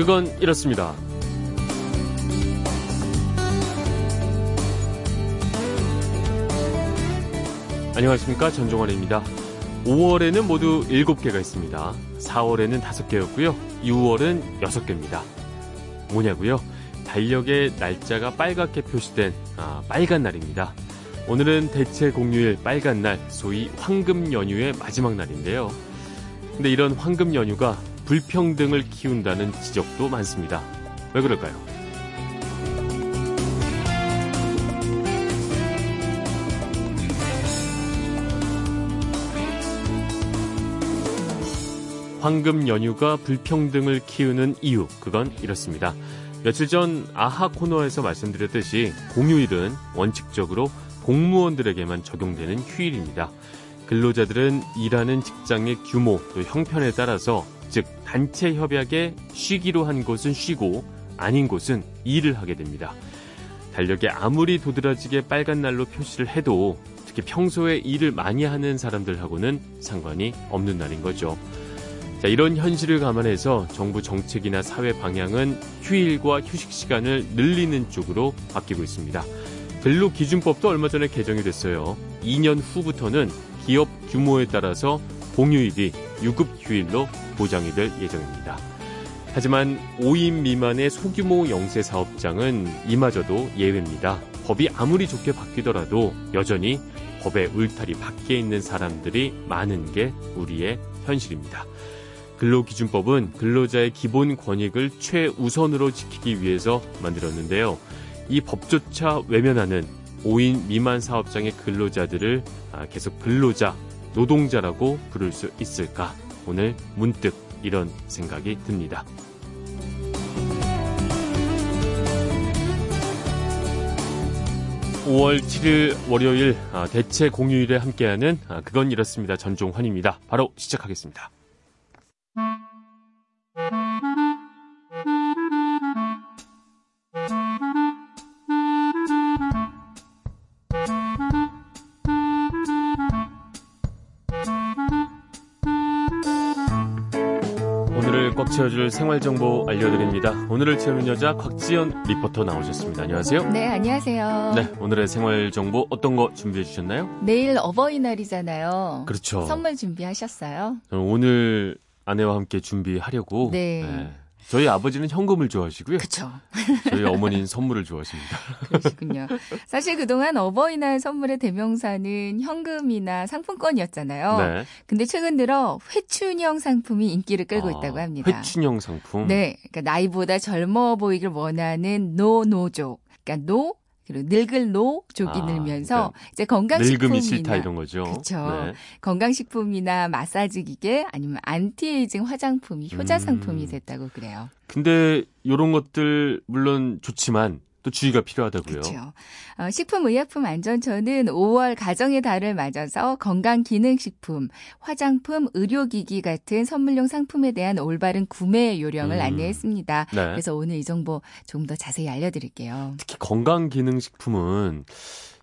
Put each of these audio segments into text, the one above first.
그건 이렇습니다. 안녕하십니까 전종환입니다. 5월에는 모두 7개가 있습니다. 4월에는 5개였고요. 6월은 6개입니다. 뭐냐고요? 달력의 날짜가 빨갛게 표시된 아, 빨간 날입니다. 오늘은 대체 공휴일 빨간 날, 소위 황금 연휴의 마지막 날인데요. 근데 이런 황금 연휴가 불평등을 키운다는 지적도 많습니다. 왜 그럴까요? 황금 연휴가 불평등을 키우는 이유, 그건 이렇습니다. 며칠 전 아하 코너에서 말씀드렸듯이 공휴일은 원칙적으로 공무원들에게만 적용되는 휴일입니다. 근로자들은 일하는 직장의 규모 또 형편에 따라서 즉 단체 협약에 쉬기로 한 곳은 쉬고 아닌 곳은 일을 하게 됩니다. 달력에 아무리 도드라지게 빨간 날로 표시를 해도 특히 평소에 일을 많이 하는 사람들하고는 상관이 없는 날인 거죠. 자, 이런 현실을 감안해서 정부 정책이나 사회 방향은 휴일과 휴식 시간을 늘리는 쪽으로 바뀌고 있습니다. 근로 기준법도 얼마 전에 개정이 됐어요. 2년 후부터는 기업 규모에 따라서 공휴일이 유급 휴일로 보장이 될 예정입니다. 하지만 5인 미만의 소규모 영세 사업장은 이마저도 예외입니다. 법이 아무리 좋게 바뀌더라도 여전히 법의 울타리 밖에 있는 사람들이 많은 게 우리의 현실입니다. 근로기준법은 근로자의 기본 권익을 최우선으로 지키기 위해서 만들었는데요. 이 법조차 외면하는 5인 미만 사업장의 근로자들을 아, 계속 근로자, 노동자라고 부를 수 있을까? 오늘 문득 이런 생각이 듭니다. 5월 7일 월요일 아, 대체 공휴일에 함께하는 아, 그건 이렇습니다. 전종환입니다. 바로 시작하겠습니다. 꽉 채워줄 생활 정보 알려드립니다. 오늘을 채우는 여자 곽지연 리포터 나오셨습니다. 안녕하세요. 네, 안녕하세요. 네, 오늘의 생활 정보 어떤 거 준비해 주셨나요? 내일 어버이날이잖아요. 그렇죠. 선물 준비하셨어요? 저는 오늘 아내와 함께 준비하려고 네. 네. 저희 아버지는 현금을 좋아하시고요. 그쵸. 저희 어머니는 선물을 좋아하십니다. 그러시군요. 사실 그동안 어버이날 선물의 대명사는 현금이나 상품권이었잖아요. 네. 근데 최근 들어 회춘형 상품이 인기를 끌고 아, 있다고 합니다. 회춘형 상품. 네. 그러니까 나이보다 젊어 보이길 원하는 노노족. 그러니까 no 그리고 늙을 노 족이 아, 늘면서 그러니까 이제 건강식품이나 늙음이 싫다 이런 거죠. 그쵸. 네. 건강식품이나 마사지 기계 아니면 안티에이징 화장품이 효자 음. 상품이 됐다고 그래요. 근데 이런 것들 물론 좋지만 또 주의가 필요하다고요. 그렇죠. 어, 식품의약품안전처는 5월 가정의 달을 맞아서 건강기능식품, 화장품, 의료기기 같은 선물용 상품에 대한 올바른 구매 요령을 음. 안내했습니다. 네. 그래서 오늘 이 정보 좀더 자세히 알려드릴게요. 특히 건강기능식품은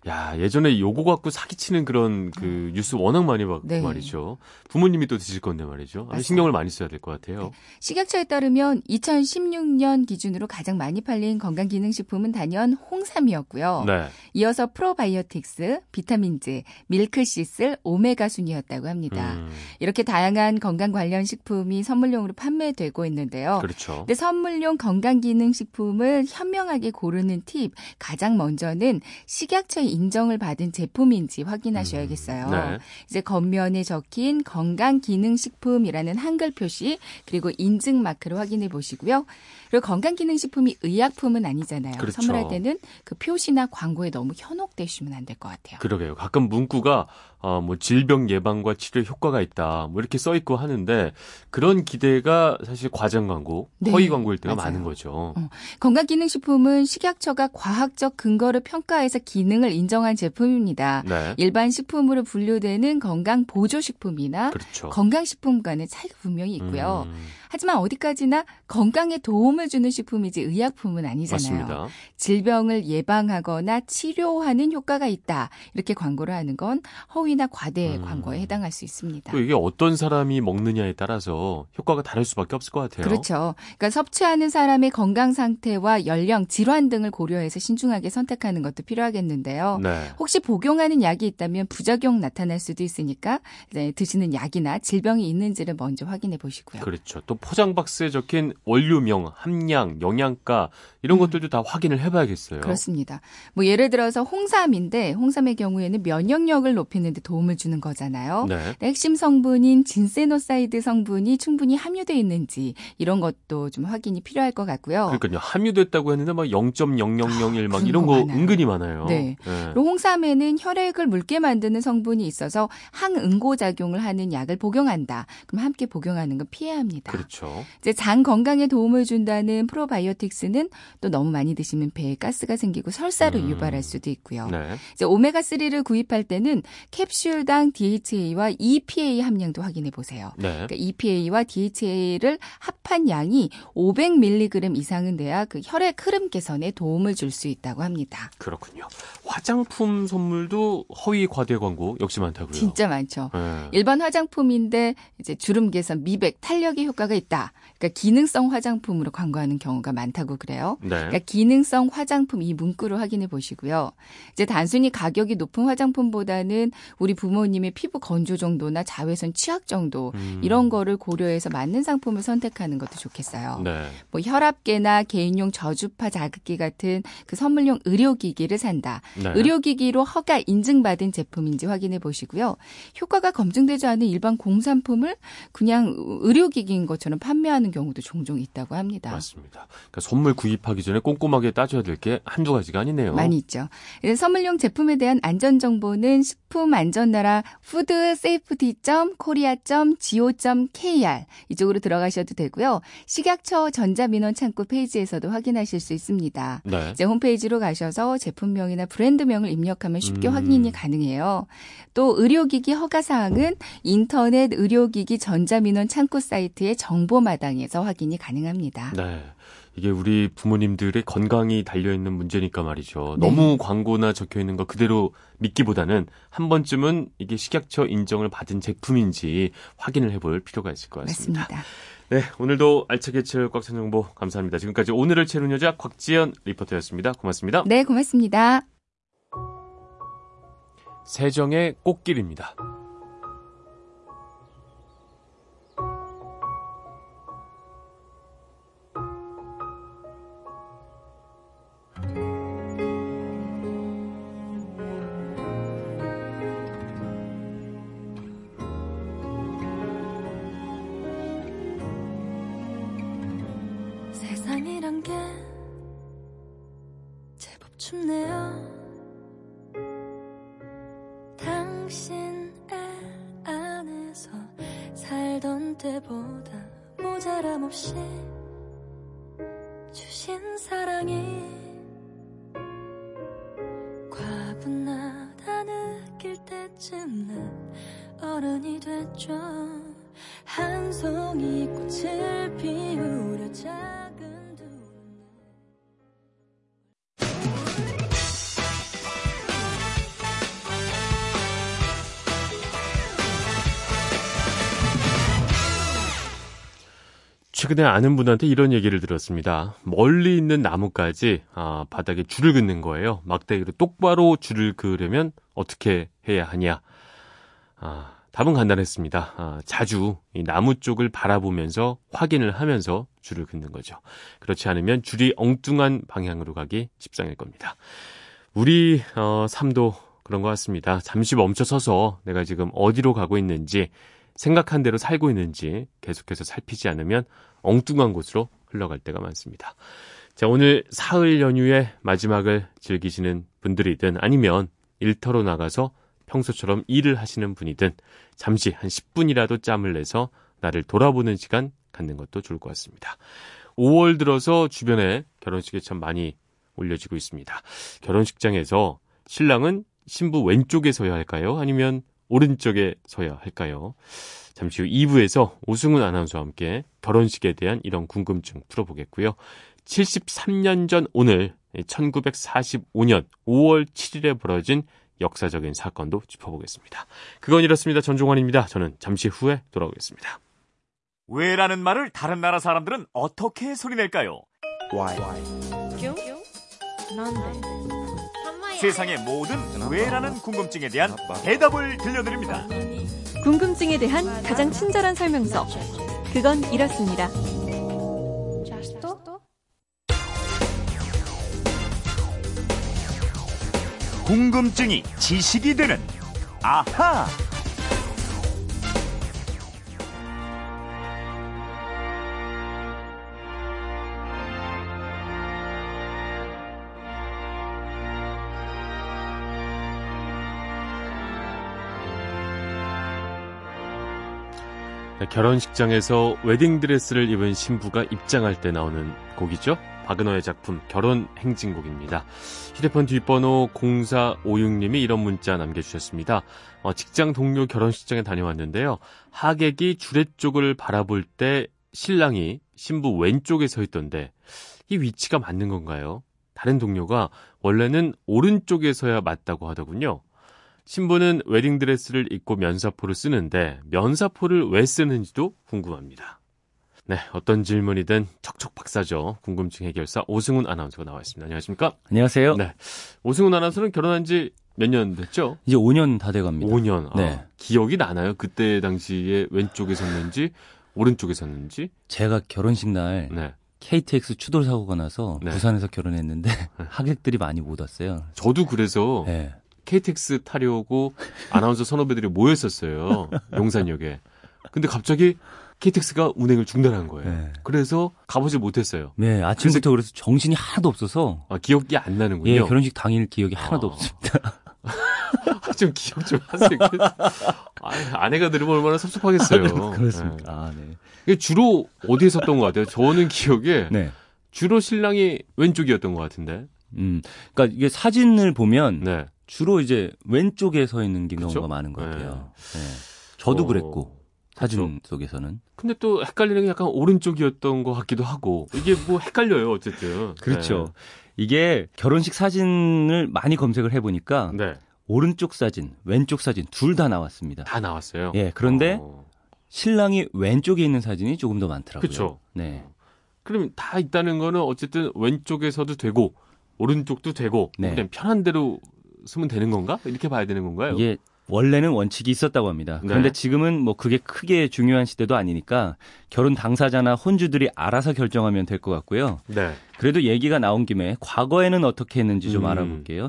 야 예전에 요거 갖고 사기치는 그런 그 뉴스 워낙 많이 봤고 네. 말이죠. 부모님이 또 드실 건데 말이죠. 맞아요. 신경을 많이 써야 될 것 같아요. 식약처에 따르면 2016년 기준으로 가장 많이 팔린 건강기능식품은 단연 홍삼이었고요. 네. 이어서 프로바이오틱스, 비타민즈, 밀크시슬, 오메가 순이었다고 합니다. 음, 이렇게 다양한 건강 관련 식품이 선물용으로 판매되고 있는데요. 그렇죠. 근데 선물용 건강기능식품을 현명하게 고르는 팁, 가장 먼저는 식약처의 인정을 받은 제품인지 확인하셔야겠어요. 네. 이제 겉면에 적힌 건강 기능 식품이라는 한글 표시, 그리고 인증 마크를 확인해 보시고요. 그리고 건강기능식품이 의약품은 아니잖아요. 그렇죠. 선물할 때는 그 표시나 광고에 너무 현혹되시면 안 될 것 같아요. 그러게요. 가끔 문구가 어, 뭐 질병 예방과 치료에 효과가 있다. 뭐 이렇게 써 있고 하는데 그런 기대가 사실 과장 광고, 네, 허위 광고일 때가 맞아요. 많은 거죠. 어, 건강기능식품은 식약처가 과학적 근거를 평가해서 기능을 인정한 제품입니다. 네. 일반 식품으로 분류되는 건강 보조식품이나 그렇죠. 건강식품과는 차이가 분명히 있고요. 음, 하지만 어디까지나 건강에 도움을 주는 식품이지 의약품은 아니잖아요. 맞습니다. 질병을 예방하거나 치료하는 효과가 있다. 이렇게 광고를 하는 건 허위나 과대 음. 광고에 해당할 수 있습니다. 또 이게 어떤 사람이 먹느냐에 따라서 효과가 다를 수밖에 없을 것 같아요. 그렇죠. 그러니까 섭취하는 사람의 건강 상태와 연령, 질환 등을 고려해서 신중하게 선택하는 것도 필요하겠는데요. 네. 혹시 복용하는 약이 있다면 부작용 나타날 수도 있으니까 드시는 약이나 질병이 있는지를 먼저 확인해 보시고요. 그렇죠. 또 포장 박스에 적힌 원료명, 함량, 영양가 이런 음. 것들도 다 확인을 해봐야겠어요. 그렇습니다. 뭐 예를 들어서 홍삼인데 홍삼의 경우에는 면역력을 높이는 데 도움을 주는 거잖아요. 네. 핵심 성분인 진세노사이드 성분이 충분히 함유돼 있는지 이런 것도 좀 확인이 필요할 것 같고요. 그러니까요. 함유됐다고 했는데 막 0.0001막 그런 이런 거 거. 은근히 많아요. 네. 그리고 홍삼에는 혈액을 묽게 만드는 성분이 있어서 항응고 작용을 하는 약을 복용한다. 그럼 함께 복용하는 건 피해야 합니다. 그렇죠. 이제 장 건강에 도움을 준다는 프로바이오틱스는 또 너무 많이 드시면 배에 가스가 생기고 설사를 음. 유발할 수도 있고요. 네. 이제 오메가 3를 구입할 때는 캡슐당 DHA와 EPA 함량도 확인해 보세요. 네. 그러니까 EPA와 DHA를 합한 양이 500mg 이상은 돼야 그 혈액 흐름 개선에 도움을 줄 수 있다고 합니다. 그렇군요. 화장품 선물도 허위 과대 광고 역시 많다고요. 진짜 많죠. 네. 일반 화장품인데 이제 주름 개선, 미백, 탄력에 효과가 있다. 그러니까 기능성 화장품으로 광고하는 경우가 많다고 그래요. 네. 그러니까 기능성 화장품 이 문구를 확인해 보시고요. 이제 단순히 가격이 높은 화장품보다는 우리 부모님의 피부 건조 정도나 자외선 취약 정도 음. 이런 거를 고려해서 맞는 상품을 선택하는 것도 좋겠어요. 네. 뭐 혈압계나 개인용 저주파 자극기 같은 그 선물용 의료기기를 산다. 네. 의료기기로 허가 인증받은 제품인지 확인해 보시고요. 효과가 검증되지 않은 일반 공산품을 그냥 의료기기인 것처럼 판매하는 경우도 종종 있다고 합니다. 맞습니다. 그러니까 선물 구입하기 전에 꼼꼼하게 따져야 될 게 한두 가지가 아니네요. 많이 있죠. 선물용 제품에 대한 안전 정보는 식품 안전 나라 food safety.korea.go.kr 이쪽으로 들어가셔도 되고요. 식약처 전자민원 창구 페이지에서도 확인하실 수 있습니다. 네. 이제 홈페이지로 가셔서 제품명이나 브랜드명을 입력하면 쉽게 음. 확인이 가능해요. 또 의료기기 허가 사항은 인터넷 의료기기 전자민원 창구 사이트의 정 보마당에서 확인이 가능합니다. 네. 이게 우리 부모님들의 건강이 달려있는 문제니까 말이죠. 네. 너무 광고나 적혀 있는 거 그대로 믿기보다는 한 번쯤은 이게 식약처 인정을 받은 제품인지 확인을 해볼 필요가 있을 것 같습니다. 맞습니다. 네, 오늘도 알차게 채울 꽉찬 정보 감사합니다. 지금까지 오늘을 채우는 여자 곽지연 리포터였습니다. 고맙습니다. 네, 고맙습니다. 세정의 꽃길입니다. 최근에 아는 분한테 이런 얘기를 들었습니다. 멀리 있는 나무까지 아, 바닥에 줄을 긋는 거예요. 막대기로 똑바로 줄을 그으려면 어떻게 해야 하냐? 아, 답은 간단했습니다. 아, 자주 이 나무 쪽을 바라보면서 확인을 하면서 줄을 긋는 거죠. 그렇지 않으면 줄이 엉뚱한 방향으로 가기 십상일 겁니다. 우리 어, 삶도 그런 것 같습니다. 잠시 멈춰 서서 내가 지금 어디로 가고 있는지 생각한 대로 살고 있는지 계속해서 살피지 않으면 엉뚱한 곳으로 흘러갈 때가 많습니다. 자, 오늘 사흘 연휴의 마지막을 즐기시는 분들이든 아니면 일터로 나가서 평소처럼 일을 하시는 분이든 잠시 한 10분이라도 짬을 내서 나를 돌아보는 시간 갖는 것도 좋을 것 같습니다. 5월 들어서 주변에 결혼식이 참 많이 올려지고 있습니다. 결혼식장에서 신랑은 신부 왼쪽에 서야 할까요? 아니면 오른쪽에 서야 할까요? 잠시 후 2부에서 오승훈 아나운서와 함께 결혼식에 대한 이런 궁금증 풀어보겠고요. 73년 전 오늘 1945년 5월 7일에 벌어진 역사적인 사건도 짚어보겠습니다. 그건 이렇습니다. 전종환입니다. 저는 잠시 후에 돌아오겠습니다. 왜라는 말을 다른 나라 사람들은 어떻게 소리낼까요? 세상의 모든 왜라는 궁금증에 대한 대답을 들려드립니다. 궁금증에 대한 가장 친절한 설명서. 그건 이렇습니다. 궁금증이 지식이 되는 아하. 결혼식장에서 웨딩드레스를 입은 신부가 입장할 때 나오는 곡이죠. 박은호의 작품 결혼 행진곡입니다. 휴대폰 뒷번호 0456님이 이런 문자 남겨주셨습니다. 어, 직장 동료 결혼식장에 다녀왔는데요. 하객이 주례 쪽을 바라볼 때 신랑이 신부 왼쪽에 서 있던데 이 위치가 맞는 건가요? 다른 동료가 원래는 오른쪽에 서야 맞다고 하더군요. 신부는 웨딩드레스를 입고 면사포를 쓰는데 면사포를 왜 쓰는지도 궁금합니다. 네, 어떤 질문이든 척척 박사죠. 궁금증 해결사 오승훈 아나운서가 나와 있습니다. 안녕하십니까? 안녕하세요. 네. 오승훈 아나운서는 결혼한 지 몇 년 됐죠? 이제 5년 다 돼갑니다. 5년. 네. 아, 기억이 나나요? 그때 당시에 왼쪽에 섰는지 오른쪽에 섰는지? 제가 결혼식 날 네. KTX 추돌 사고가 나서 네. 부산에서 결혼했는데 하객들이 많이 못 왔어요. 저도 그래서 네. KTX 타려고 아나운서 선후배들이 모였었어요. 용산역에. 근데 갑자기 KTX가 운행을 중단한 거예요. 네. 그래서 가보질 못했어요. 네, 아침부터 그래서 정신이 하나도 없어서 아, 기억이 안 나는군요. 예, 결혼식 당일 기억이 하나도 아. 없습니다. 좀 기억 좀 하세요. 아, 아내가 들으면 얼마나 섭섭하겠어요. 그렇습니까? 아, 네. 네. 이게 주로 어디에 섰던 것 같아요? 저는 기억에 네. 주로 신랑이 왼쪽이었던 것 같은데. 음. 그러니까 이게 사진을 보면 네. 주로 이제 왼쪽에 서 있는 경우가 그쵸? 많은 것 네. 같아요. 네. 저도 어, 그랬고 사진 속에서는 근데 또 헷갈리는 게 약간 오른쪽이었던 것 같기도 하고 이게 뭐 헷갈려요 어쨌든. 그렇죠. 이게 결혼식 사진을 많이 검색을 해보니까 네. 네. 오른쪽 사진, 왼쪽 사진 둘 다 나왔습니다. 다 나왔어요. 예, 그런데 어. 신랑이 왼쪽에 있는 사진이 조금 더 많더라고요. 그쵸. 네. 그럼 다 있다는 거는 어쨌든 왼쪽에서도 되고 오른쪽도 되고 네. 그냥 편한 대로 쓰면 되는 건가? 이렇게 봐야 되는 건가요? 이게 원래는 원칙이 있었다고 합니다. 네. 그런데 지금은 뭐 그게 크게 중요한 시대도 아니니까 결혼 당사자나 혼주들이 알아서 결정하면 될 것 같고요. 네. 그래도 얘기가 나온 김에 과거에는 어떻게 했는지 좀 음. 알아볼게요.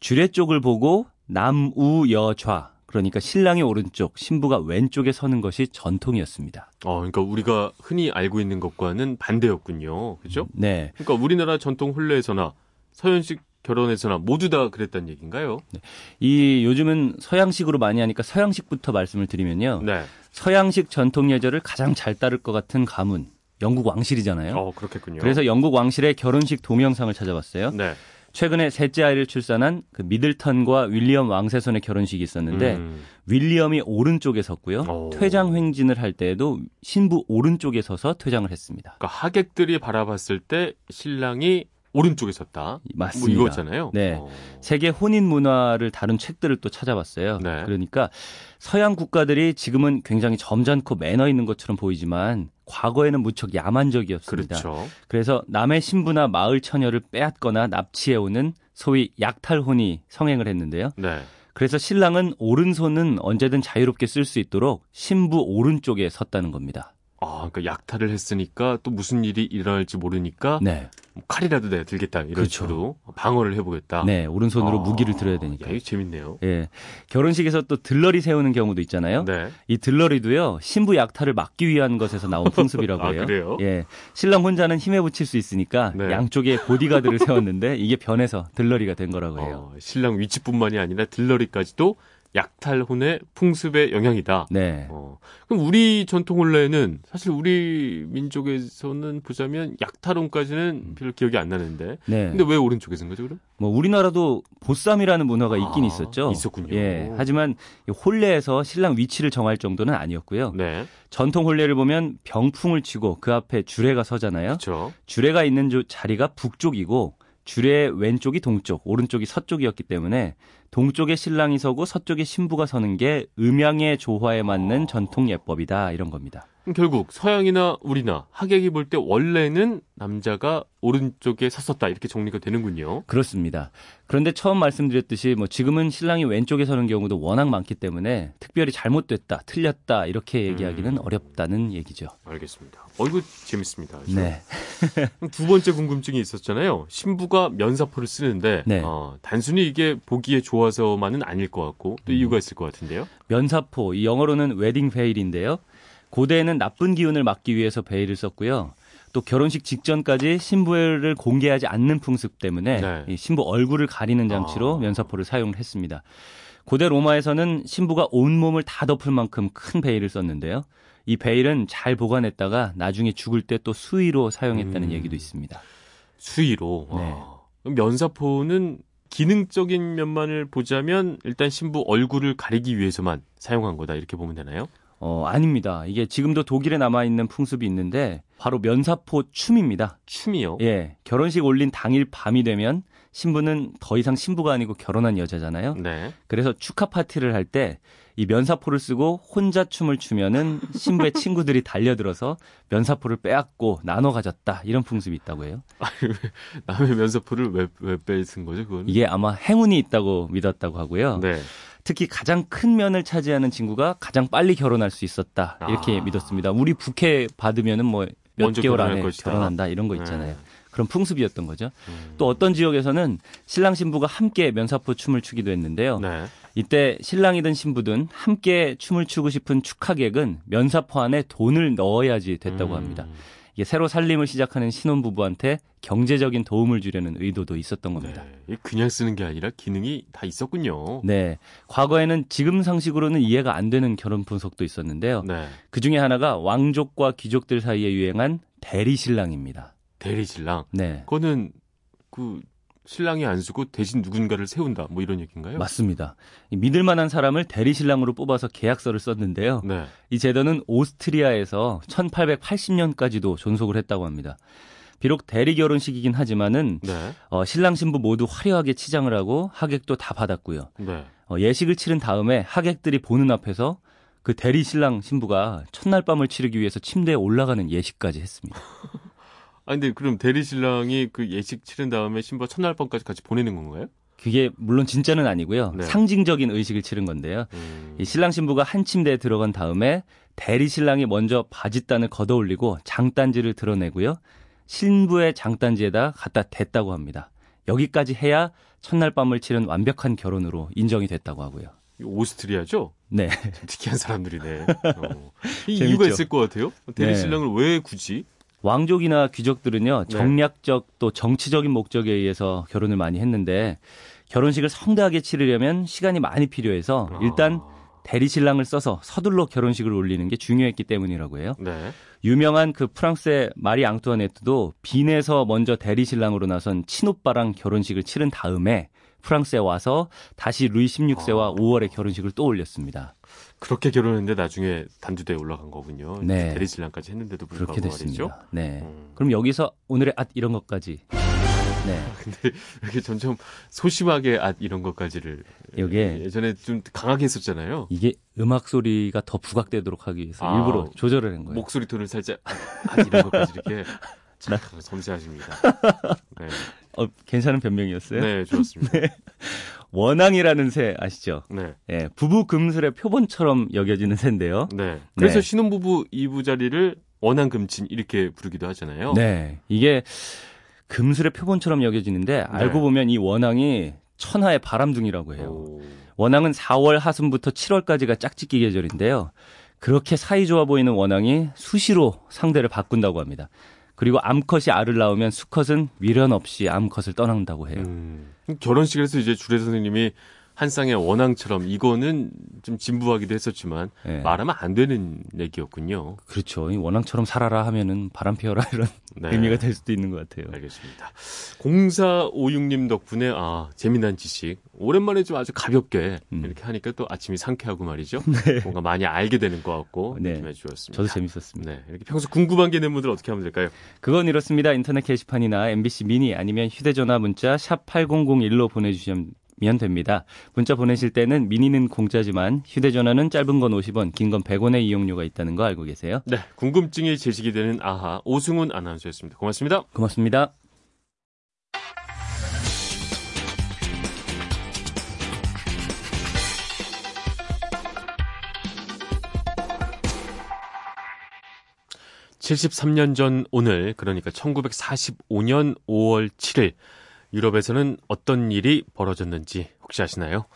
주례 쪽을 보고 남우여좌 그러니까 신랑이 오른쪽, 신부가 왼쪽에 서는 것이 전통이었습니다. 어, 그러니까 우리가 흔히 알고 있는 것과는 반대였군요. 그죠? 네. 그러니까 우리나라 전통 혼례에서나 서현식 결혼에서나 모두 다 그랬다는 얘기인가요? 이 요즘은 서양식으로 많이 하니까 서양식부터 말씀을 드리면요. 네. 서양식 전통 예절을 가장 잘 따를 것 같은 가문 영국 왕실이잖아요. 어, 그렇겠군요. 그래서 영국 왕실의 결혼식 동영상을 찾아봤어요. 네. 최근에 셋째 아이를 출산한 그 미들턴과 윌리엄 왕세손의 결혼식이 있었는데 음, 윌리엄이 오른쪽에 섰고요. 오. 퇴장 횡진을 할 때에도 신부 오른쪽에 서서 퇴장을 했습니다. 그러니까 하객들이 바라봤을 때 신랑이 오른쪽에 섰다. 맞습니다. 뭐 이거잖아요. 네. 어. 세계 혼인 문화를 다룬 책들을 또 찾아봤어요. 네. 그러니까 서양 국가들이 지금은 굉장히 점잖고 매너 있는 것처럼 보이지만 과거에는 무척 야만적이었습니다. 그렇죠. 그래서 남의 신부나 마을 처녀를 빼앗거나 납치해오는 소위 약탈혼이 성행을 했는데요. 네. 그래서 신랑은 오른손은 언제든 자유롭게 쓸 수 있도록 신부 오른쪽에 섰다는 겁니다. 아, 그러니까 약탈을 했으니까 또 무슨 일이 일어날지 모르니까 네. 뭐 칼이라도 내가 들겠다 이런 그렇죠. 식으로 방어를 해보겠다. 네, 오른손으로 아, 무기를 들어야 되니까. 야, 이거 재밌네요. 예. 결혼식에서 또 들러리 세우는 경우도 있잖아요. 네. 이 들러리도요, 신부 약탈을 막기 위한 것에서 나온 풍습이라고 아, 해요. 그래요? 예. 신랑 혼자는 힘에 붙일 수 있으니까 네. 양쪽에 보디가드를 세웠는데 이게 변해서 들러리가 된 거라고 해요. 어, 신랑 위치뿐만이 아니라 들러리까지도 약탈혼의 풍습의 영향이다. 네. 어, 그럼 우리 전통 혼례는 사실 우리 민족에서는 보자면 약탈혼까지는 별로 기억이 안 나는데. 네. 근데 왜 오른쪽에 쓴 거죠, 그럼? 뭐 우리나라도 보쌈이라는 문화가 있긴 아, 있었죠. 있었군요. 예. 하지만 이 홀레에서 신랑 위치를 정할 정도는 아니었고요. 네. 전통 홀레를 보면 병풍을 치고 그 앞에 주례가 서잖아요. 그렇죠. 주례가 있는 조- 자리가 북쪽이고 주례 왼쪽이 동쪽, 오른쪽이 서쪽이었기 때문에 동쪽에 신랑이 서고 서쪽에 신부가 서는 게 음양의 조화에 맞는 전통 예법이다 이런 겁니다. 결국 서양이나 우리나 하객이 볼 때 원래는 남자가 오른쪽에 섰었다 이렇게 정리가 되는군요. 그렇습니다. 그런데 처음 말씀드렸듯이 뭐 지금은 신랑이 왼쪽에 서는 경우도 워낙 많기 때문에 특별히 잘못됐다, 틀렸다 이렇게 얘기하기는 음. 어렵다는 얘기죠. 알겠습니다. 어 이거 재밌습니다. 네. 두 번째 궁금증이 있었잖아요. 신부가 면사포를 쓰는데 네. 어, 단순히 이게 보기에 좋아서만은 아닐 것 같고 또 이유가 있을 것 같은데요. 면사포, 이 영어로는 웨딩 베일인데요. 고대에는 나쁜 기운을 막기 위해서 베일을 썼고요. 또 결혼식 직전까지 신부를 공개하지 않는 풍습 때문에 네. 이 신부 얼굴을 가리는 장치로 아. 면사포를 사용을 했습니다. 고대 로마에서는 신부가 온몸을 다 덮을 만큼 큰 베일을 썼는데요. 이 베일은 잘 보관했다가 나중에 죽을 때 또 수의로 사용했다는 음. 얘기도 있습니다. 수의로. 네. 면사포는 기능적인 면만을 보자면 일단 신부 얼굴을 가리기 위해서만 사용한 거다 이렇게 보면 되나요? 어, 아닙니다. 이게 지금도 독일에 남아있는 풍습이 있는데 바로 면사포 춤입니다. 춤이요. 예, 결혼식 올린 당일 밤이 되면 신부는 더 이상 신부가 아니고 결혼한 여자잖아요. 네. 그래서 축하 파티를 할 때 이 면사포를 쓰고 혼자 춤을 추면은 신부의 친구들이 달려들어서 면사포를 빼앗고 나눠 가졌다 이런 풍습이 있다고 해요. 남의 면사포를 왜, 왜 뺏은 거죠, 그건? 이게 아마 행운이 있다고 믿었다고 하고요. 네. 특히 가장 큰 면을 차지하는 친구가 가장 빨리 결혼할 수 있었다 이렇게 아. 믿었습니다. 우리 부캐 받으면은 뭐 몇 개월 안에 것이다. 결혼한다 이런 거 있잖아요. 네. 그런 풍습이었던 거죠. 음. 또 어떤 지역에서는 신랑 신부가 함께 면사포 춤을 추기도 했는데요. 네. 이때 신랑이든 신부든 함께 춤을 추고 싶은 축하객은 면사포 안에 돈을 넣어야지 됐다고 음. 합니다. 이게 새로 살림을 시작하는 신혼부부한테 경제적인 도움을 주려는 의도도 있었던 겁니다. 네. 그냥 쓰는 게 아니라 기능이 다 있었군요. 네. 과거에는 지금 상식으로는 이해가 안 되는 결혼 분석도 있었는데요. 네. 그 중에 하나가 왕족과 귀족들 사이에 유행한 대리신랑입니다. 대리신랑. 네. 그거는 그 신랑이 안 쓰고 대신 누군가를 세운다. 뭐 이런 얘기인가요? 맞습니다. 이 믿을 만한 사람을 대리 신랑으로 뽑아서 계약서를 썼는데요. 네. 이 제도는 오스트리아에서 1880년까지도 존속을 했다고 합니다. 비록 대리 결혼식이긴 하지만은 네. 어, 신랑 신부 모두 화려하게 치장을 하고 하객도 다 받았고요. 네. 어, 예식을 치른 다음에 하객들이 보는 앞에서 그 대리 신랑 신부가 첫날 밤을 치르기 위해서 침대에 올라가는 예식까지 했습니다. 아 근데 그럼 대리 신랑이 그 예식 치른 다음에 신부가 첫날 밤까지 같이 보내는 건가요? 그게 물론 진짜는 아니고요. 네. 상징적인 의식을 치른 건데요. 음. 이 신랑 신부가 한 침대에 들어간 다음에 대리 신랑이 먼저 바짓단을 걷어올리고 장단지를 드러내고요. 신부의 장단지에다 갖다 댔다고 합니다. 여기까지 해야 첫날 밤을 치른 완벽한 결혼으로 인정이 됐다고 하고요. 오스트리아죠? 네. 좀 특이한 사람들이네. 어. 이? 이유가 있을 것 같아요. 네. 대리 신랑을 왜 굳이? 왕족이나 귀족들은요, 네. 정략적 또 정치적인 목적에 의해서 결혼을 많이 했는데 결혼식을 성대하게 치르려면 시간이 많이 필요해서 일단 아. 대리 신랑을 써서 서둘러 결혼식을 올리는 게 중요했기 때문이라고 해요. 네. 유명한 그 프랑스의 마리 앙투아네트도 빈에서 먼저 대리 신랑으로 나선 친오빠랑 결혼식을 치른 다음에 프랑스에 와서 다시 루이 16세와 아. 5월에 결혼식을 또 올렸습니다. 그렇게 결혼했는데 나중에 단두대에 올라간 거군요. 네. 대리신랑까지 했는데도 불구하고 그렇게 말이죠. 됐습니다. 네. 음. 그럼 여기서 오늘의 앗 이런 것까지. 네. 근데 이렇게 점점 소심하게 아 이런 것까지를 요게 예전에 좀 강하게 했었잖아요. 이게 음악 소리가 더 부각되도록 하기 위해서 아, 일부러 조절을 한 거예요. 목소리 톤을 살짝 아, 아, 이런 것까지 이렇게 참 섬세하십니다. 네, 어, 괜찮은 변명이었어요. 네 좋았습니다. 원앙이라는 새 아시죠? 네, 예, 부부 금술의 표본처럼 여겨지는 새인데요. 네. 그래서 네. 신혼부부 이부 자리를 원한금친 이렇게 부르기도 하잖아요. 네. 이게 금술의 표본처럼 여겨지는데 알고 보면 이 원앙이 천하의 바람둥이라고 해요. 오, 원앙은 4월 하순부터 7월까지가 짝짓기 계절인데요. 그렇게 사이좋아 보이는 원앙이 수시로 상대를 바꾼다고 합니다. 그리고 암컷이 알을 낳으면 수컷은 미련 없이 암컷을 떠난다고 해요. 음, 결혼식에서 이제 주례 선생님이 한 쌍의 원앙처럼 이거는 좀 진부하기도 했었지만 예. 말하면 안 되는 얘기였군요. 그렇죠. 이 원앙처럼 살아라 하면은 바람 피워라 이런 네. 의미가 될 수도 있는 것 같아요. 알겠습니다. 0456님 덕분에 아 재미난 지식 오랜만에 좀 아주 가볍게 음. 이렇게 하니까 또 아침이 상쾌하고 말이죠. 뭔가 많이 알게 되는 것 같고 네. 느낌해 주었습니다. 저도 재밌었습니다. 네, 이렇게 평소 궁금한 게 있는 분들 어떻게 하면 될까요? 그건 이렇습니다. 인터넷 게시판이나 MBC 미니 아니면 휴대전화 문자 샵 8001로 보내주시면 됩니다. 문자 보내실 때는 미니는 공짜지만 휴대전화는 짧은 건 50원, 긴 건 100원의 이용료가 있다는 거 알고 계세요? 네, 궁금증이 제시이 되는 아하 오승훈 아나운서였습니다. 고맙습니다. 고맙습니다. 칠십삼 년전 오늘 그러니까 1945년 5월 7일 유럽에서는 어떤 일이 벌어졌는지 혹시 아시나요?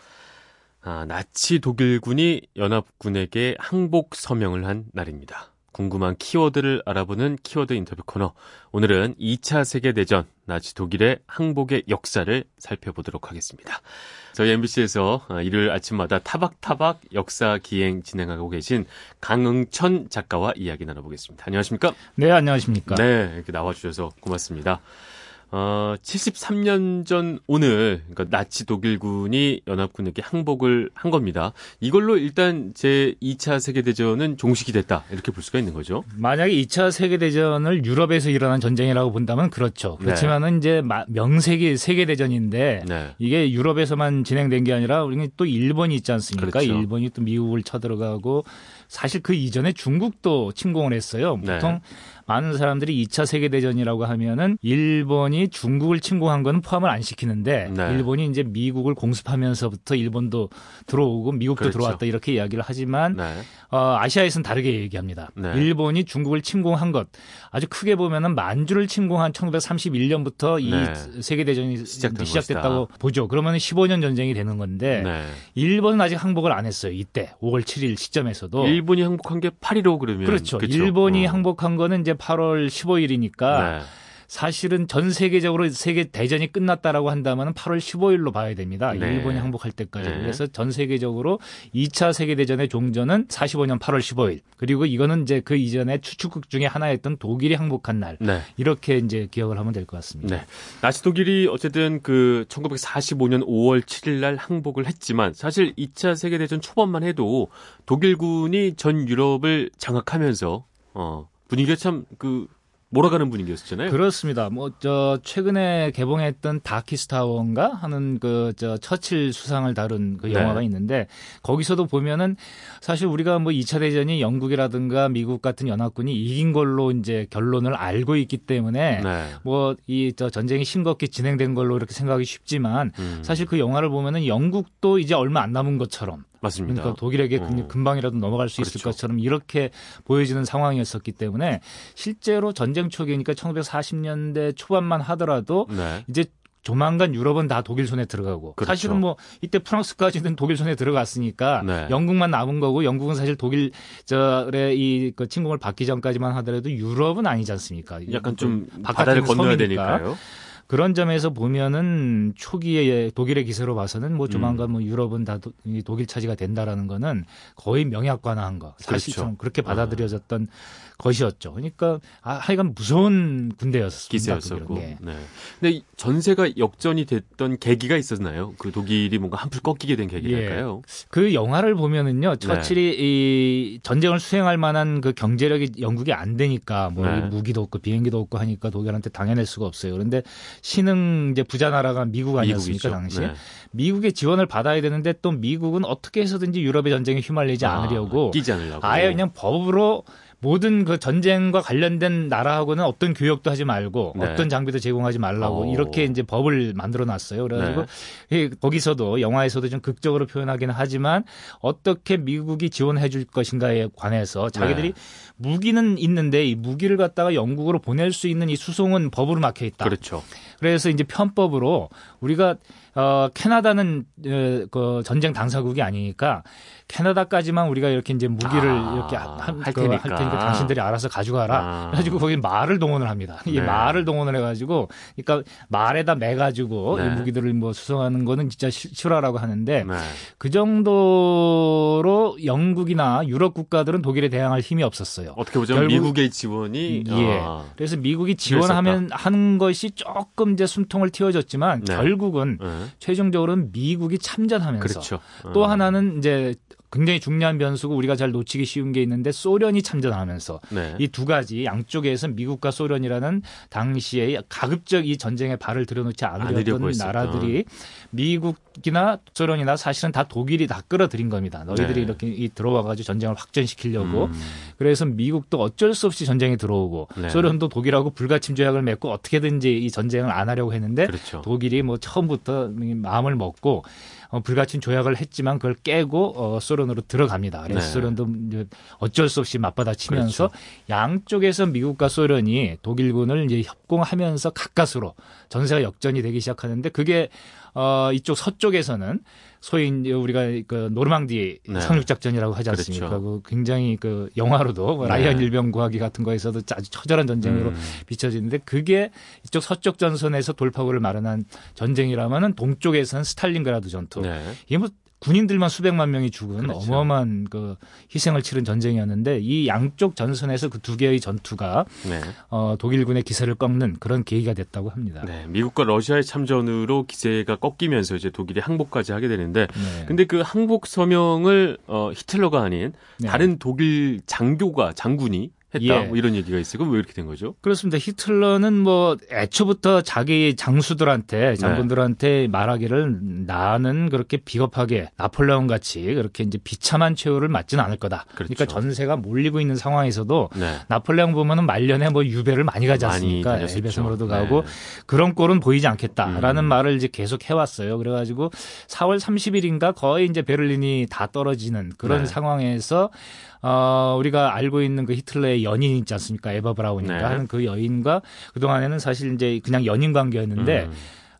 아, 나치 독일군이 연합군에게 항복 서명을 한 날입니다. 궁금한 키워드를 알아보는 키워드 인터뷰 코너. 오늘은 2차 세계대전 나치 독일의 항복의 역사를 살펴보도록 하겠습니다. 저희 MBC에서 일요일 아침마다 타박타박 역사 기행 진행하고 계신 강응천 작가와 이야기 나눠보겠습니다. 안녕하십니까? 네, 안녕하십니까. 네, 이렇게 나와주셔서 고맙습니다. 어, 73년 전 오늘 그러니까 나치 독일군이 연합군에게 항복을 한 겁니다. 이걸로 일단 제 2차 세계 대전은 종식이 됐다 이렇게 볼 수가 있는 거죠. 만약에 2차 세계 대전을 유럽에서 일어난 전쟁이라고 본다면 그렇죠. 그렇지만은 이제 마- 명세기 세계 대전인데 네. 이게 유럽에서만 진행된 게 아니라 우리는 또 일본이 있지 않습니까? 그렇죠. 일본이 또 미국을 쳐들어가고 사실 그 이전에 중국도 침공을 했어요. 네. 보통 많은 사람들이 2차 세계 대전이라고 하면은 일본이 중국을 침공한 거는 포함을 안 시키는데 네. 일본이 이제 미국을 공습하면서부터 일본도 들어오고 미국도 그렇죠. 들어왔다 이렇게 이야기를 하지만 네. 어, 아시아에서는 다르게 얘기합니다. 네. 일본이 중국을 침공한 것 아주 크게 보면은 만주를 침공한 1931년부터 이 네. 세계 대전이 시작된 시작됐다고 보죠. 그러면 15년 전쟁이 되는 건데 네. 일본은 아직 항복을 안 했어요. 이때 5월 7일 시점에서도 일본이 항복한 게 8.15 그러면 그렇죠. 그쵸? 일본이 어. 항복한 거는 이제 8월 15일이니까 네. 사실은 전 세계적으로 세계 대전이 끝났다라고 한다면 8월 15일로 봐야 됩니다. 네. 일본이 항복할 때까지. 네. 그래서 전 세계적으로 2차 세계 대전의 종전은 45년 8월 15일. 그리고 이거는 이제 그 이전에 추축국 중에 하나였던 독일이 항복한 날. 네. 이렇게 이제 기억을 하면 될 것 같습니다. 네. 나치 독일이 어쨌든 그 1945년 5월 7일 날 항복을 했지만 사실 2차 세계 대전 초반만 해도 독일군이 전 유럽을 장악하면서 어 분위기가 참그 몰아가는 분위기였잖아요. 그렇습니다. 뭐 저 최근에 개봉했던 다키스타워인가 하는 그 저 처칠 수상을 다룬 그 네. 영화가 있는데 거기서도 보면은 사실 우리가 뭐 2차 대전이 영국이라든가 미국 같은 연합군이 이긴 걸로 이제 결론을 알고 있기 때문에 네. 뭐이 저 전쟁이 싱겁게 진행된 걸로 이렇게 생각하기 쉽지만 음, 사실 그 영화를 보면은 영국도 이제 얼마 안 남은 것처럼 맞습니다. 그러니까 독일에게 어. 금- 금방이라도 넘어갈 수 있을 그렇죠. 것처럼 이렇게 보여지는 상황이었었기 때문에 실제로 전쟁 초기니까 1940년대 초반만 하더라도 네. 이제 조만간 유럽은 다 독일 손에 들어가고 그렇죠. 사실은 뭐 이때 프랑스까지는 독일 손에 들어갔으니까 네. 영국만 남은 거고 영국은 사실 독일 저의 이그 침공을 받기 전까지만 하더라도 유럽은 아니지 않습니까? 약간 좀 바깥에 바다를 있는 건너야. 되니까요. 그런 점에서 보면은 초기에 독일의 기세로 봐서는 뭐 음. 조만간 뭐 유럽은 다 도, 이 독일 차지가 된다라는 거는 거의 명약관화한 거 사실처럼 그렇게 받아들여졌던 것이었죠. 그러니까 아, 하여간 무서운 군대였습니다. 기세였었고. 예. 네. 근데 이 전세가 역전이 됐던 계기가 있었나요? 그 독일이 뭔가 한풀 꺾이게 된 계기랄까요? 그 영화를 네. 보면은요, 처칠이 이 전쟁을 수행할 만한 그 경제력이 영국이 안 되니까 뭐 네. 이 무기도 없고 비행기도 없고 하니까 독일한테 당해낼 수가 없어요. 그런데 신흥 이제 부자 나라가 미국 아니었습니까 미국이죠. 당시에? 네. 미국의 지원을 받아야 되는데 또 미국은 어떻게 해서든지 유럽의 전쟁에 휘말리지 않으려고 아, 끼지 않으려고. 아예 그냥 법으로 모든 그 전쟁과 관련된 나라하고는 어떤 교역도 하지 말고 네. 어떤 장비도 제공하지 말라고 오. 이렇게 이제 법을 만들어 놨어요. 그래가지고 네. 이 거기서도 영화에서도 좀 극적으로 표현하기는 하지만 어떻게 미국이 지원해 줄 것인가에 관해서 자기들이 네. 무기는 있는데 이 무기를 갖다가 영국으로 보낼 수 있는 이 수송은 법으로 막혀 있다. 그렇죠. 그래서 이제 편법으로 우리가 어, 캐나다는 어, 그 전쟁 당사국이 아니니까 캐나다까지만 우리가 이렇게 이제 무기를 아, 이렇게 하- 한- 할그 테니까. 할 테니까 당신들이 알아서 가져가라. 아. 그래가지고 거기 말을 동원을 합니다. 이 네. 말을 동원을 해가지고, 그러니까 말에다 매가지고 네. 이 무기들을 뭐 수송하는 거는 진짜 실- 실화라고 하는데 네. 그 정도로 영국이나 유럽 국가들은 독일에 대항할 힘이 없었어요. 어떻게 보자면 미국의 지원이 예. 아, 그래서 미국이 지원하면 하는 것이 조금 이제 숨통을 틔워줬지만 네. 결국은 네. 최종적으로는 미국이 참전하면서 그렇죠. 또 어. 하나는 이제 굉장히 중요한 변수고 우리가 잘 놓치기 쉬운 게 있는데 소련이 참전하면서 네. 이두 가지 양쪽에서 미국과 소련이라는 당시에 가급적 이 전쟁에 발을 들여놓지 않으려던. 나라들이 미국이나 소련이나 사실은 다 독일이 다 끌어들인 겁니다. 너희들이 네. 이렇게 이 들어와가지고 전쟁을 확전시키려고 음. 그래서 미국도 어쩔 수 없이 전쟁에 들어오고 네. 소련도 독일하고 불가침 조약을 맺고 어떻게든지 이 전쟁을 안 하려고 했는데 그렇죠. 독일이 뭐 처음부터 마음을 먹고 어, 불가침 조약을 했지만 그걸 깨고 어, 소련으로 들어갑니다. 그래서 네. 소련도 어쩔 수 없이 맞받아치면서 양쪽에서 미국과 소련이 독일군을 이제 협공하면서 가까스로 전세가 역전이 되기 시작하는데 그게 어, 이쪽 서쪽에서는 소위 이제 우리가 그 노르망디 네. 상륙 작전이라고 하지 않습니까? 그렇죠. 그 굉장히 그 영화로도 뭐 네. 라이언 일병 구하기 같은 거에서도 아주 처절한 전쟁으로 음. 비춰지는데 그게 이쪽 서쪽 전선에서 돌파구를 마련한 전쟁이라면은 동쪽에서는 스탈린그라드 전투. 네. 이게 뭐 군인들만 수백만 명이 죽은 그렇죠. 어마어마한 그 희생을 치른 전쟁이었는데 이 양쪽 전선에서 그 두 개의 전투가 네. 어, 독일군의 기세를 꺾는 그런 계기가 됐다고 합니다. 네. 미국과 러시아의 참전으로 기세가 꺾이면서 이제 독일이 항복까지 하게 되는데 네. 근데 그 항복 서명을 어, 히틀러가 아닌 네. 다른 독일 장교가 장군이 했다 예. 뭐 이런 얘기가 있어요. 그럼 왜 이렇게 된 거죠? 그렇습니다. 히틀러는 뭐 애초부터 자기 장수들한테 장군들한테 말하기를 나는 그렇게 비겁하게 나폴레옹 같이 그렇게 이제 비참한 최후를 맞지는 않을 거다. 그러니까 그렇죠. 전세가 몰리고 있는 상황에서도 네. 나폴레옹 보면은 말년에 뭐 유배를 많이 가지 않습니까? 엘베스으로도 네. 가고 그런 꼴은 보이지 않겠다라는 음. 말을 이제 계속 해왔어요. 그래가지고 4월 30일인가 거의 이제 베를린이 다 떨어지는 그런 네. 상황에서 어, 우리가 알고 있는 그 히틀러의 연인 있지 않습니까? 에바 브라운인가 네. 하는 그 여인과 그동안에는 사실 이제 그냥 연인 관계였는데 음.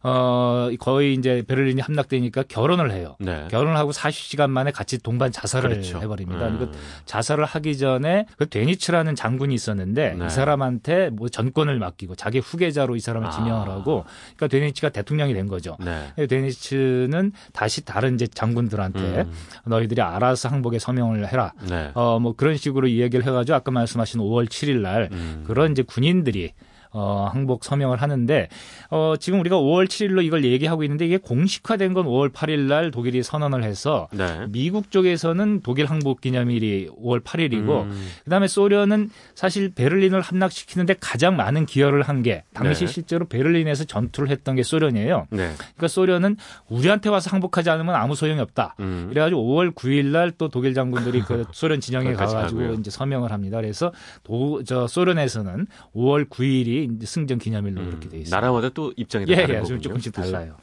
어, 거의 이제 베를린이 함락되니까 결혼을 해요. 네. 결혼을 하고 40시간 만에 같이 동반 자살을 그렇죠. 해버립니다. 음. 그러니까 자살을 하기 전에 그 데니츠라는 장군이 있었는데 네. 이 사람한테 뭐 전권을 맡기고 자기 후계자로 이 사람을 아. 지명을 하고 그러니까 데니츠가 대통령이 된 거죠. 네. 데니츠는 다시 다른 이제 장군들한테 음. 너희들이 알아서 항복에 서명을 해라. 네. 어 뭐 그런 식으로 이 얘기를 해가지고 아까 말씀하신 5월 7일 날 음. 그런 이제 군인들이 어, 항복 서명을 하는데, 어, 지금 우리가 5월 7일로 이걸 얘기하고 있는데 이게 공식화된 건 5월 8일 날 독일이 선언을 해서 네. 미국 쪽에서는 독일 항복 기념일이 5월 8일이고, 음. 그다음에 소련은 사실 베를린을 함락시키는데 가장 많은 기여를 한 게 당시 네. 실제로 베를린에서 전투를 했던 게 소련이에요. 네. 그러니까 소련은 우리한테 와서 항복하지 않으면 아무 소용이 없다. 음. 그래가지고 5월 9일 날 또 독일 장군들이 그 소련 진영에 가가지고. 이제 서명을 합니다. 그래서 도, 저 소련에서는 5월 9일이 이제 승전 기념일로 음. 그렇게 돼 있습니다. 나라마다 또 입장이 예, 다른 예, 거군요. 좀 조금씩 달라요.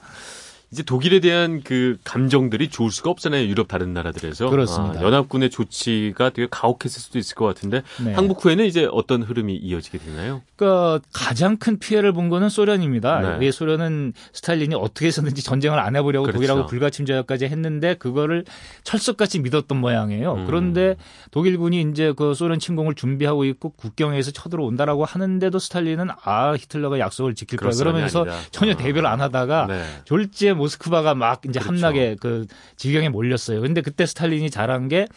이제 독일에 대한 그 감정들이 좋을 수가 없잖아요. 유럽 다른 나라들에서. 그렇습니다. 아, 연합군의 조치가 되게 가혹했을 수도 있을 것 같은데 네. 항복 후에는 이제 어떤 흐름이 이어지게 되나요? 그러니까 가장 큰 피해를 본 거는 소련입니다. 네. 왜 소련은 스탈린이 어떻게 해서든지 전쟁을 안 해보려고 그렇죠. 독일하고 불가침 조약까지 했는데 그거를 철석같이 믿었던 모양이에요. 음. 그런데 독일군이 이제 그 소련 침공을 준비하고 있고 국경에서 쳐들어온다라고 하는데도 스탈린은 아 히틀러가 약속을 지킬 거야 그러면서 아니다. 전혀 아. 대비를 안 하다가 네. 졸지에 모스크바가 막 이제 그렇죠. 함락에 그 지경에 몰렸어요. 근데 그때 스탈린이 잘한 게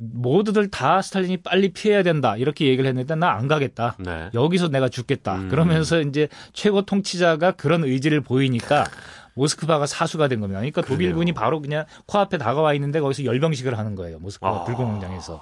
모두들 다 스탈린이 빨리 피해야 된다 이렇게 얘기를 했는데 나 안 가겠다. 네. 여기서 내가 죽겠다. 음. 그러면서 이제 최고 통치자가 그런 의지를 보이니까 모스크바가 사수가 된 겁니다. 그러니까 그러네요. 독일군이 바로 그냥 코앞에 다가와 있는데 거기서 열병식을 하는 거예요. 모스크바 아. 불공공장에서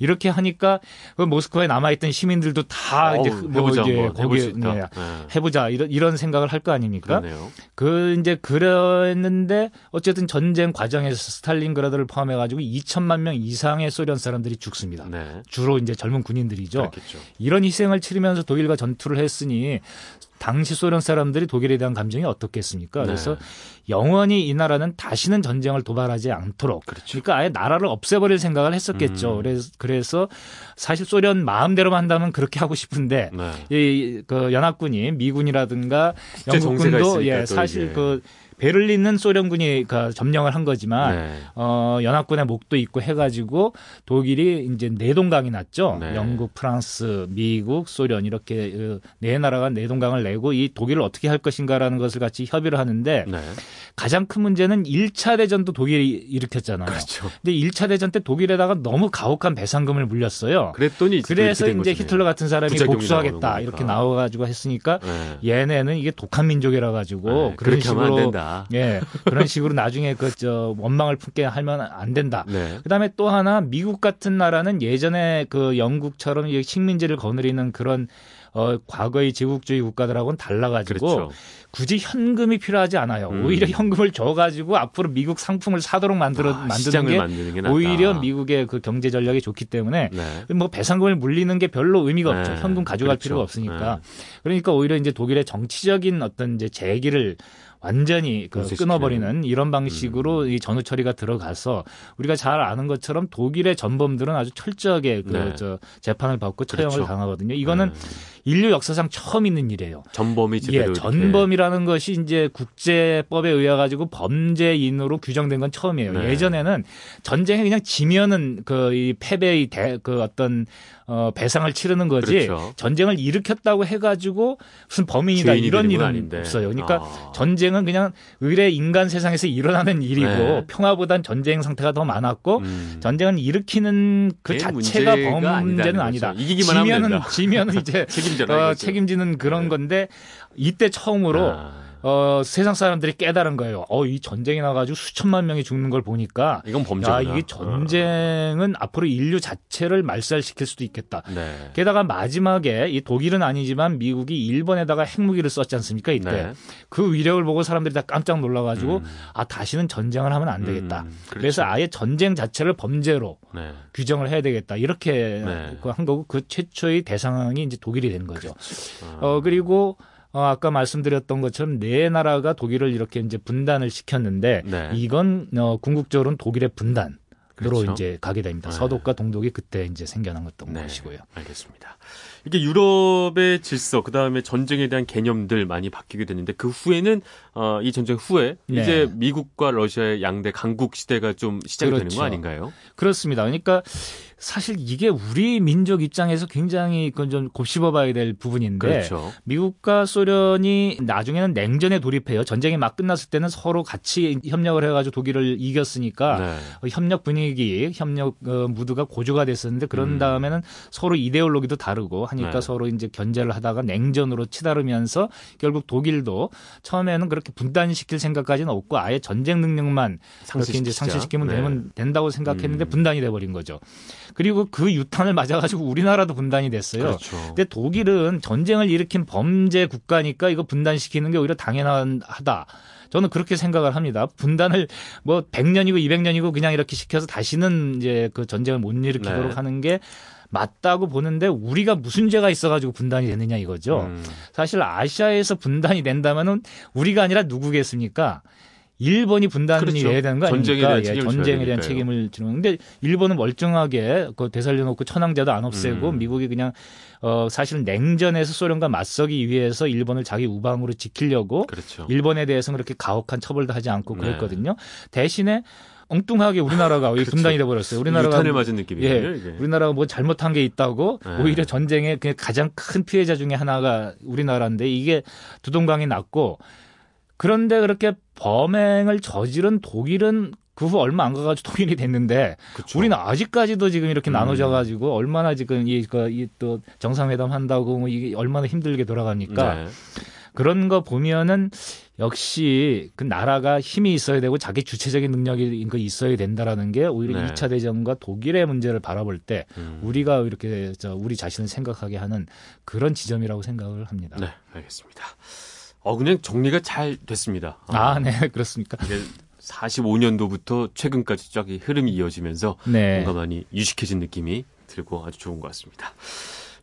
이렇게 하니까 그 모스크바에 남아 있던 시민들도 다 어우, 이제 뭐 해보자, 이제 뭐, 거기에. 네, 네. 해보자 이런 이런 생각을 할 거 아닙니까? 그러네요. 그 이제 그랬는데 어쨌든 전쟁 과정에서 스탈린그라드를 포함해 가지고 2천만 명 이상의 소련 사람들이 죽습니다. 네. 주로 이제 젊은 군인들이죠. 그렇겠죠. 이런 희생을 치르면서 독일과 전투를 했으니 당시 소련 사람들이 독일에 대한 감정이 어떻겠습니까? 네. 그래서 영원히 이 나라는 다시는 전쟁을 도발하지 않도록 그렇죠. 그러니까 아예 나라를 없애버릴 생각을 했었겠죠. 음. 그래서, 그래서 사실 소련 마음대로만 한다면 그렇게 하고 싶은데 네. 이그 연합군이 미군이라든가 영국군도 예또 사실 이게. 그 베를린은 소련군이 그 점령을 한 거지만 네. 어, 연합군의 목도 있고 해가지고 독일이 이제 내동강이 났죠. 네. 영국, 프랑스, 미국, 소련 이렇게 그네 나라가 내동강을 내고 이 독일을 어떻게 할 것인가라는 것을 같이 협의를 하는데 네. 가장 큰 문제는 1차 대전도 독일이 일으켰잖아요. 그렇죠. 근데 1차 대전 때 독일에다가 너무 가혹한 배상금을 물렸어요. 그랬더니 그래서 이제. 히틀러 같은 사람이 복수하겠다 이렇게. 나와가지고 했으니까 네. 얘네는 이게 독한 민족이라 가지고 네, 그런 그렇게 하면 안 식으로 된다. 예 그런 식으로 나중에 그 저 원망을 품게 하면 안 된다. 네. 그다음에 또 하나 미국 같은 나라는 예전에 그 영국처럼 이 식민지를 거느리는 그런 어 과거의 제국주의 국가들하고는 달라가지고 그렇죠. 굳이 현금이 필요하지 않아요. 음. 오히려 현금을 줘가지고 앞으로 미국 상품을 사도록 만들어 아, 만드는 게 만드는 게. 오히려 미국의 그 경제 전략이 좋기 때문에 네. 뭐 배상금을 물리는 게 별로 의미가 없죠. 네, 현금 가져갈 그렇죠. 필요가 없으니까. 네. 그러니까 오히려 이제 독일의 정치적인 어떤 이제 재기를 완전히 그. 끊어버리는 이런 방식으로 음. 이 전후 처리가 들어가서 우리가 잘 아는 것처럼 독일의 전범들은 아주 철저하게 그 네. 저 재판을 받고 처형을 그렇죠. 당하거든요. 이거는 네. 인류 역사상 처음 있는 일이에요. 전범이 예, 전범이라는 것이 이제 국제법에 의해 가지고 범죄인으로 규정된 건 처음이에요. 네. 예전에는 전쟁에 그냥 지면은 그 이 패배의 대, 그 어떤 어 배상을 치르는 거지 그렇죠. 전쟁을 일으켰다고 해가지고 무슨 범인이다 이런 일은 아닌데. 없어요. 그러니까 아. 전쟁은 그냥 의뢰 인간 세상에서 일어나는 일이고 네. 평화보단 전쟁 상태가 더 많았고 음. 전쟁은 일으키는 그 자체가 범죄는 아니다. 이기기만 지면은. 지면은 이제 책임져라 어. 책임지는 그런 네. 건데 이때 처음으로 아, 어, 세상 사람들이 깨달은 거예요. 어, 이 전쟁이 나가지고 수천만 명이 죽는 걸 보니까 이건 범죄구나. 야, 이게 전쟁은 앞으로 인류 자체를 말살시킬 수도 있겠다. 어. 네. 게다가 마지막에 이 독일은 아니지만 미국이 일본에다가 핵무기를 썼지 않습니까? 이때 네. 그 위력을 보고 사람들이 다 깜짝 놀라가지고 음. 아 다시는 전쟁을 하면 안 되겠다. 음, 그렇죠. 그래서 아예 전쟁 자체를 범죄로 네. 규정을 해야 되겠다. 이렇게 네. 그한 거고 그 최초의 대상이 이제 독일이 된 거죠. 아, 어, 그리고 어, 아까 말씀드렸던 것처럼 네 나라가 독일을 이렇게 이제 분단을 시켰는데 네. 이건 어, 궁극적으로는 독일의 분단 으로 그렇죠. 이제 가게 됩니다. 네. 서독과 동독이 그때 이제 생겨난 것던 네. 것이고요. 알겠습니다. 이게 유럽의 질서, 그 다음에 전쟁에 대한 개념들 많이 바뀌게 됐는데 그 후에는 어, 이 전쟁 후에 네. 이제 미국과 러시아의 양대 강국 시대가 좀 시작이 되는 그렇죠. 거 아닌가요? 그렇습니다. 그러니까 사실 이게 우리 민족 입장에서 굉장히 그건 좀 곱씹어봐야 될 부분인데 그렇죠. 미국과 소련이 나중에는 냉전에 돌입해요. 전쟁이 막 끝났을 때는 서로 같이 협력을 해가지고 독일을 이겼으니까 네. 어, 협력 분위기, 협력 어, 무드가 고조가 됐었는데 그런 음. 다음에는 서로 이데올로기도 다르고 하니까 네. 서로 이제 견제를 하다가 냉전으로 치달으면서 결국 독일도 처음에는 그렇게 분단시킬 생각까지는 없고 아예 전쟁 능력만 그렇게 이제. 상실시키면 네. 되면 된다고 생각했는데 음. 분단이 돼버린 거죠. 그리고 그 유탄을 맞아가지고 우리나라도 분단이 됐어요. 그렇죠. 근데 독일은 전쟁을 일으킨 범죄 국가니까 이거 분단시키는 게 오히려 당연하다. 저는 그렇게 생각을 합니다. 분단을 뭐 100년이고 200년이고 그냥 이렇게 시켜서 다시는 이제 그 전쟁을 못 일으키도록 네. 하는 게 맞다고 보는데 우리가 무슨 죄가 있어가지고 분단이 되느냐 이거죠. 음, 사실 아시아에서 분단이 된다면은 우리가 아니라 누구겠습니까? 일본이 분단이 그렇죠. 돼야 되는 거 전쟁에 아닙니까? 대한 예, 전쟁에 대한 되니까요. 책임을 지는. 근데 일본은 멀쩡하게 그 되살려놓고 천황제도 안 없애고 음. 미국이 그냥 어 사실 냉전에서 소련과 맞서기 위해서 일본을 자기 우방으로 지키려고 그렇죠. 일본에 대해서는 그렇게 가혹한 처벌도 하지 않고 네. 그랬거든요. 대신에 엉뚱하게 우리나라가 이 분단이 돼버렸어요. 우리나라가 유탄을 맞은 느낌이에요. 예, 이게. 우리나라가 뭐 잘못한 게 있다고 네. 오히려 전쟁의 그 가장 큰 피해자 중에 하나가 우리나라인데 이게 두동강이 났고 그런데 그렇게 범행을 저지른 독일은 그후 얼마 안 가가지고 독일이 됐는데 그렇죠. 우리는 아직까지도 지금 이렇게 음. 나눠져 가지고 얼마나 지금 이또 정상회담 한다고 뭐 이게 얼마나 힘들게 돌아가니까 네. 그런 거 보면은 역시 그 나라가 힘이 있어야 되고 자기 주체적인 능력이 그 있어야 된다라는 게 오히려 네. 2차 대전과 독일의 문제를 바라볼 때 음. 우리가 이렇게 저 우리 자신을 생각하게 하는 그런 지점이라고 생각을 합니다. 네, 알겠습니다. 어, 그냥 정리가 잘 됐습니다. 아, 네, 그렇습니까? 이게 45년도부터 최근까지 쫙 이 흐름이 이어지면서 네. 뭔가 많이 유식해진 느낌이 들고 아주 좋은 것 같습니다.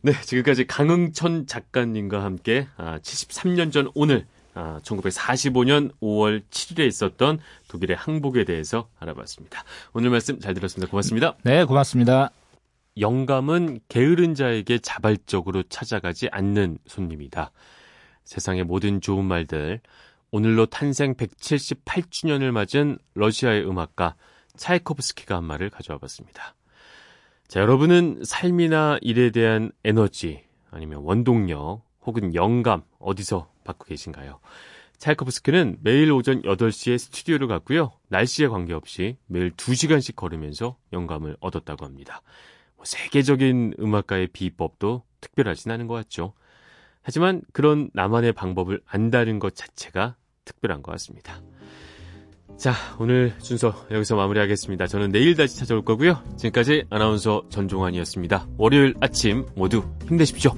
네, 지금까지 강흥천 작가님과 함께 아, 73년 전 오늘 아, 1945년 5월 7일에 있었던 독일의 항복에 대해서 알아봤습니다. 오늘 말씀 잘 들었습니다. 고맙습니다. 네, 고맙습니다. 영감은 게으른 자에게 자발적으로 찾아가지 않는 손님이다. 세상의 모든 좋은 말들 오늘로 탄생 178주년을 맞은 러시아의 음악가 차이코프스키가 한 말을 가져와 봤습니다. 자, 여러분은 삶이나 일에 대한 에너지, 아니면 원동력, 혹은 영감, 어디서 받고 계신가요? 차이코프스키는 매일 오전 8시에 스튜디오를 갔고요. 날씨에 관계없이 매일 2시간씩 걸으면서 영감을 얻었다고 합니다. 뭐 세계적인 음악가의 비법도 특별하진 않은 것 같죠. 하지만 그런 나만의 방법을 안다는 것 자체가 특별한 것 같습니다. 자, 오늘 순서 여기서 마무리하겠습니다. 저는 내일 다시 찾아올 거고요. 지금까지 아나운서 전종환이었습니다. 월요일 아침 모두 힘내십시오.